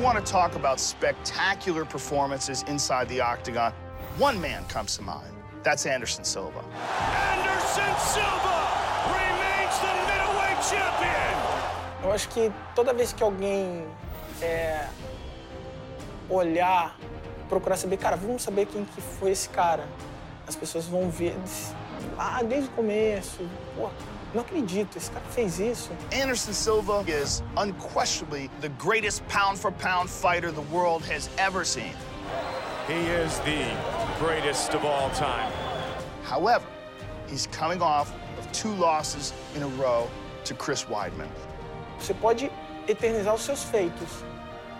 want to talk about spectacular performances inside the octagon, one man comes to mind. That's Anderson Silva. Anderson Silva remains the middleweight champion. Eu acho que toda vez que alguém é, olhar, procurar saber, cara, vamos saber quem que foi esse cara. As pessoas vão ver lá desde o começo. Pô, não acredito, esse cara fez isso. Anderson Silva is unquestionably the greatest pound for pound fighter the world has ever seen. He is the greatest of all time. However, he's coming off of two losses in a row to Chris Weidman. Você pode eternizar os seus feitos,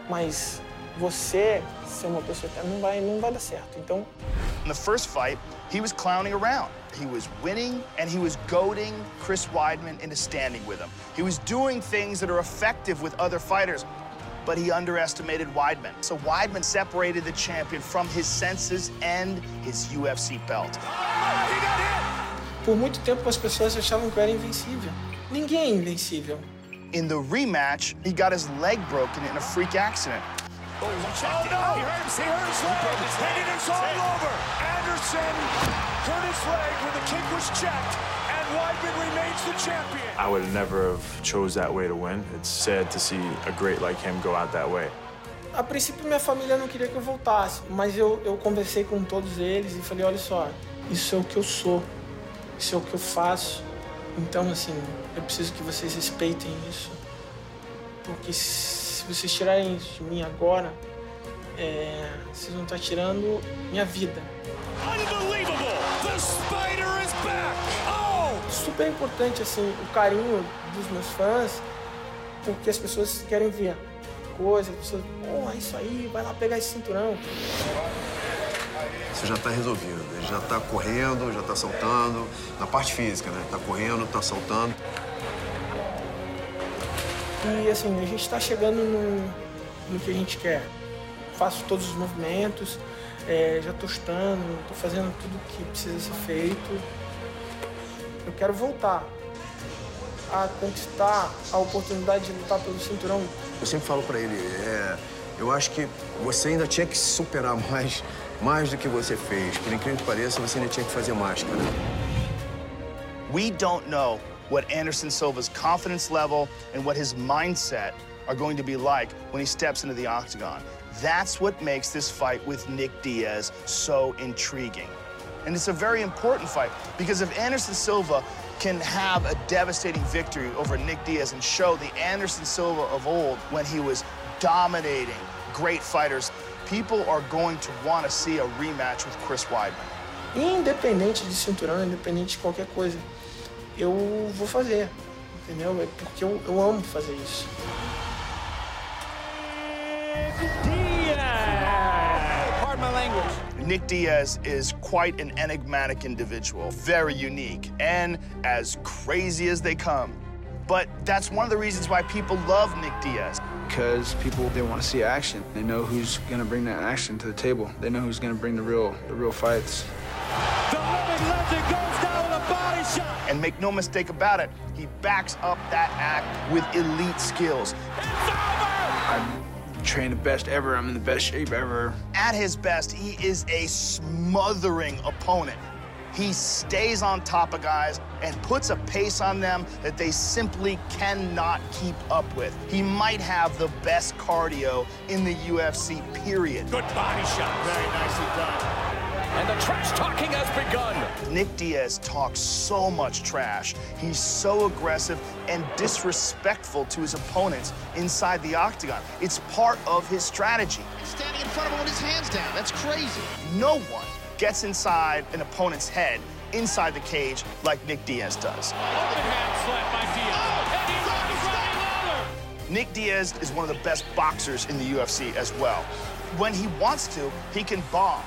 mas você ser uma pessoa eterna não vai, não vai dar certo. Então, the first fight, he was clowning around. He was winning and he was goading Chris Weidman into standing with him. He was doing things that are effective with other fighters, but he underestimated Weidman. So Weidman separated the champion from his senses and his UFC belt. por muito tempo as pessoas achavam que eu era invencível. Ninguém é invencível. In the rematch, he got his leg broken in a freak accident. Oh, no! He hurt, he hurt his leg, and it is all over. Anderson hurt his leg when the kick was checked, and Weidman remains the champion. I would have never have chose that way to win. It's sad to see a great like him go out that way. A princípio, minha família não queria que eu voltasse, mas eu, eu conversei com todos eles e falei: olha só, isso é o que eu sou, isso é o que eu faço. Então, assim, eu preciso que vocês respeitem isso. Porque se vocês tirarem isso de mim agora, é, vocês vão estar tirando minha vida. Unbelievable! The Spider is back! Oh! Super importante, assim, o carinho dos meus fãs, porque as pessoas querem ver coisa, as pessoas, oh, é isso aí, vai lá pegar esse cinturão. Isso já está resolvido. Ele já está correndo, já está saltando. Na parte física, né? Está correndo, está saltando. E assim, a gente está chegando no, no que a gente quer. Faço todos os movimentos, é, já estou estando, estou fazendo tudo que precisa ser feito. Eu quero voltar a conquistar a oportunidade de lutar pelo cinturão. Eu sempre falo para ele, é, eu acho que você ainda tinha que se superar mais, mais do que você fez. Por incrível que pareça, você ainda tinha que fazer mais, cara. We don't know what Anderson Silva's confidence level and what his mindset are going to be like when he steps into the octagon. That's what makes this fight with Nick Diaz so intriguing. And it's a very important fight because if Anderson Silva can have a devastating victory over Nick Diaz and show the Anderson Silva of old when he was dominating great fighters, people are going to want to see a rematch with Chris Weidman. Independente de cinturão, independente de qualquer coisa, eu vou fazer, entendeu? É porque eu, eu amo fazer isso. Pardon my language. Nick Diaz is quite an enigmatic individual, very unique, and as crazy as they come. But that's one of the reasons why people love Nick Diaz. because people they want to see action. They know who's going to bring that action to the table. They know who's going to bring the real the real fights. The living legend goes down And make no mistake about it, he backs up that act with elite skills. I'm trained the best ever. I'm in the best shape ever. At his best, he is a smothering opponent. He stays on top of guys and puts a pace on them that they simply cannot keep up with. He might have the best cardio in the UFC, period. Good body shot. Very nicely done. And the trash talking has begun. Nick Diaz talks so much trash. He's so aggressive and disrespectful to his opponents inside the octagon. It's part of his strategy. Standing in front of him with his hands down. That's crazy. No one gets inside an opponent's head inside the cage like Nick Diaz does. Open hand slap my Diaz. Oh, and he's off his head. Nick Diaz is one of the best boxers in the UFC as well. When he wants to, he can bomb.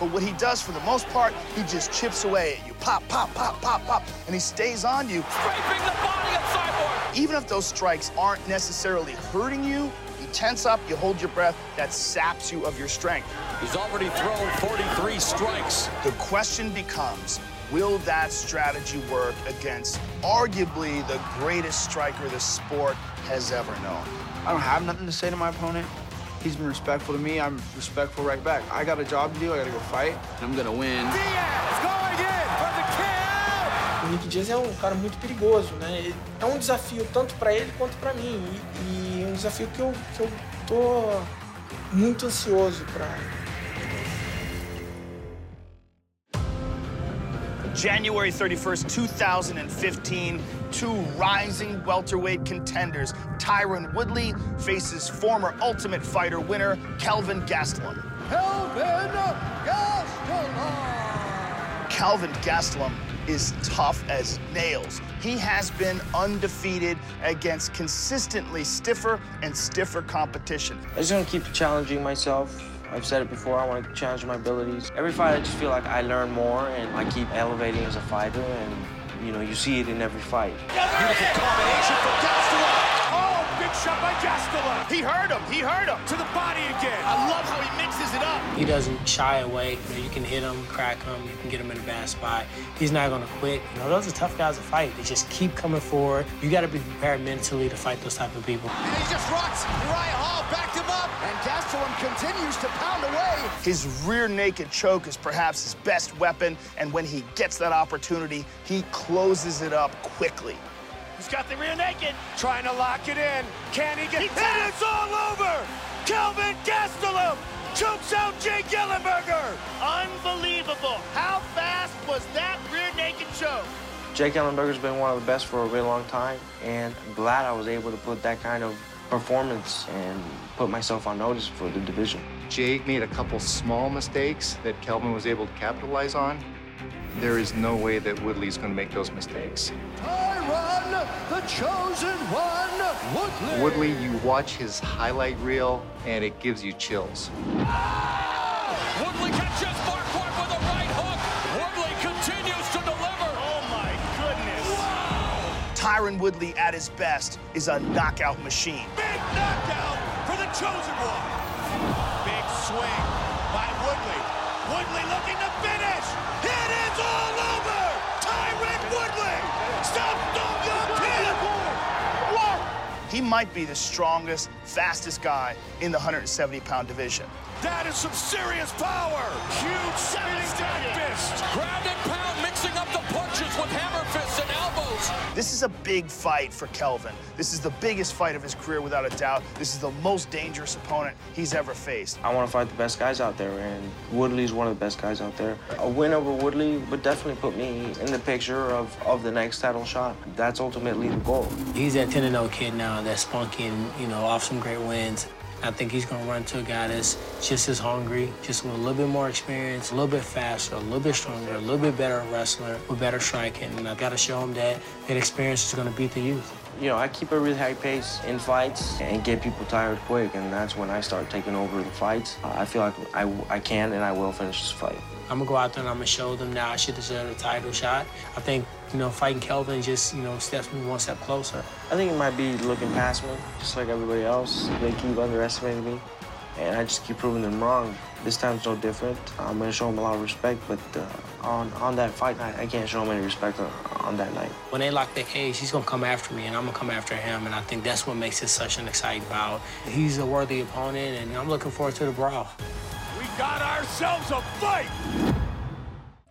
But what he does for the most part, he just chips away at you. Pop, pop, pop, pop, pop. And he stays on you. Scraping the body of Cyborg. Even if those strikes aren't necessarily hurting you, you tense up, you hold your breath, that saps you of your strength. He's already thrown 43 strikes. The question becomes will that strategy work against arguably the greatest striker the sport has ever known? I don't have nothing to say to my opponent. He's been respectful to me. I'm respectful right back. I got a job to do. I got to go fight. And I'm gonna win. Diaz going in for the kill! O Nick Diaz é um cara muito perigoso, né? É um desafio tanto pra ele quanto pra mim. E, e um desafio que eu, que eu tô muito ansioso pra, January 31st, 2015, two rising welterweight contenders. Tyron Woodley faces former Ultimate Fighter winner Kelvin Gastelum. Kelvin Gastelum! Kelvin Gastelum is tough as nails. He has been undefeated against consistently stiffer and stiffer competition. I'm just gonna keep challenging myself. I've said it before, I want to challenge my abilities. Every fight, I just feel like I learn more and I keep elevating as a fighter, and you know, you see it in every fight. Beautiful combination from Gastelum! Oh, big shot by Gastelum! He heard him, he heard him. To the body again! I love how he mixes it up. He doesn't shy away. You, know, you can hit him, crack him, you can get him in a bad spot. He's not going to quit. You know, those are tough guys to fight. They just keep coming forward. You got to be prepared mentally to fight those type of people. And he just rocks. Uriah Hall backed him up. Continues to pound away. His rear naked choke is perhaps his best weapon, and when he gets that opportunity, he closes it up quickly. He's got the rear naked. Trying to lock it in. Can he get He it? tapped. It's all over! Kelvin Gastelum chokes out Jake Ellenberger! Unbelievable. How fast was that rear naked choke? Jake Ellenberger's been one of the best for a really long time, and I'm glad I was able to put that kind of performance and put myself on notice for the division. Jake made a couple small mistakes that Kelvin was able to capitalize on. There is no way that Woodley's going to make those mistakes. Tyron, the chosen one, Woodley. Woodley, you watch his highlight reel and it gives you chills. Ah! Woodley catches Marquardt with a right hook. Tyron Woodley at his best is a knockout machine. Big knockout for the chosen one. Big swing by Woodley. Woodley looking to finish. It is all over. Tyron Woodley. Stop Dong Pin. He might be the strongest, fastest guy in the 170 pound division. That is some serious power. Huge This is a big fight for Kelvin. This is the biggest fight of his career without a doubt. This is the most dangerous opponent he's ever faced. I want to fight the best guys out there, and Woodley's one of the best guys out there. A win over Woodley would definitely put me in the picture of, of the next title shot. That's ultimately the goal. He's that 10 0 kid now that's spunky and, you know, off some great wins. I think he's going to run to a guy that's just as hungry, just with a little bit more experience, a little bit faster, a little bit stronger, a little bit better wrestler with better striking. And I got to show him that that experience is going to beat the youth. You know, I keep a really high pace in fights and get people tired quick, and that's when I start taking over the fights. Uh, I feel like I, I can and I will finish this fight. I'm gonna go out there and I'm gonna show them now I should deserve a title shot. I think, you know, fighting Kelvin just, you know, steps me one step closer. I think it might be looking past me, just like everybody else. They keep underestimating me, and I just keep proving them wrong. This time's no different. I'm gonna show them a lot of respect, but uh, on on that fight night, I can't show them any respect on, on that night. When they lock the cage, he's gonna come after me and I'm gonna come after him. And I think that's what makes it such an exciting bout. He's a worthy opponent and I'm looking forward to the brawl. We got ourselves a fight.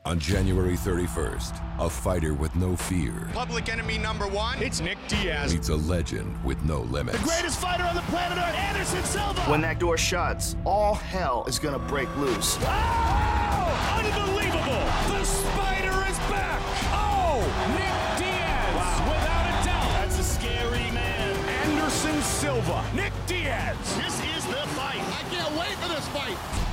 On January 31st, a fighter with no fear Public enemy number one. It's Nick Diaz. meets a legend with no limits. The greatest fighter on the planet Earth, Anderson Silva. When that door shuts, all hell is gonna break loose. Oh, unbelievable. The spider is back. Oh, Nick Diaz. wow. Without a doubt. That's a scary man. Anderson Silva. Nick Diaz. This is the fight. I can't wait for this fight.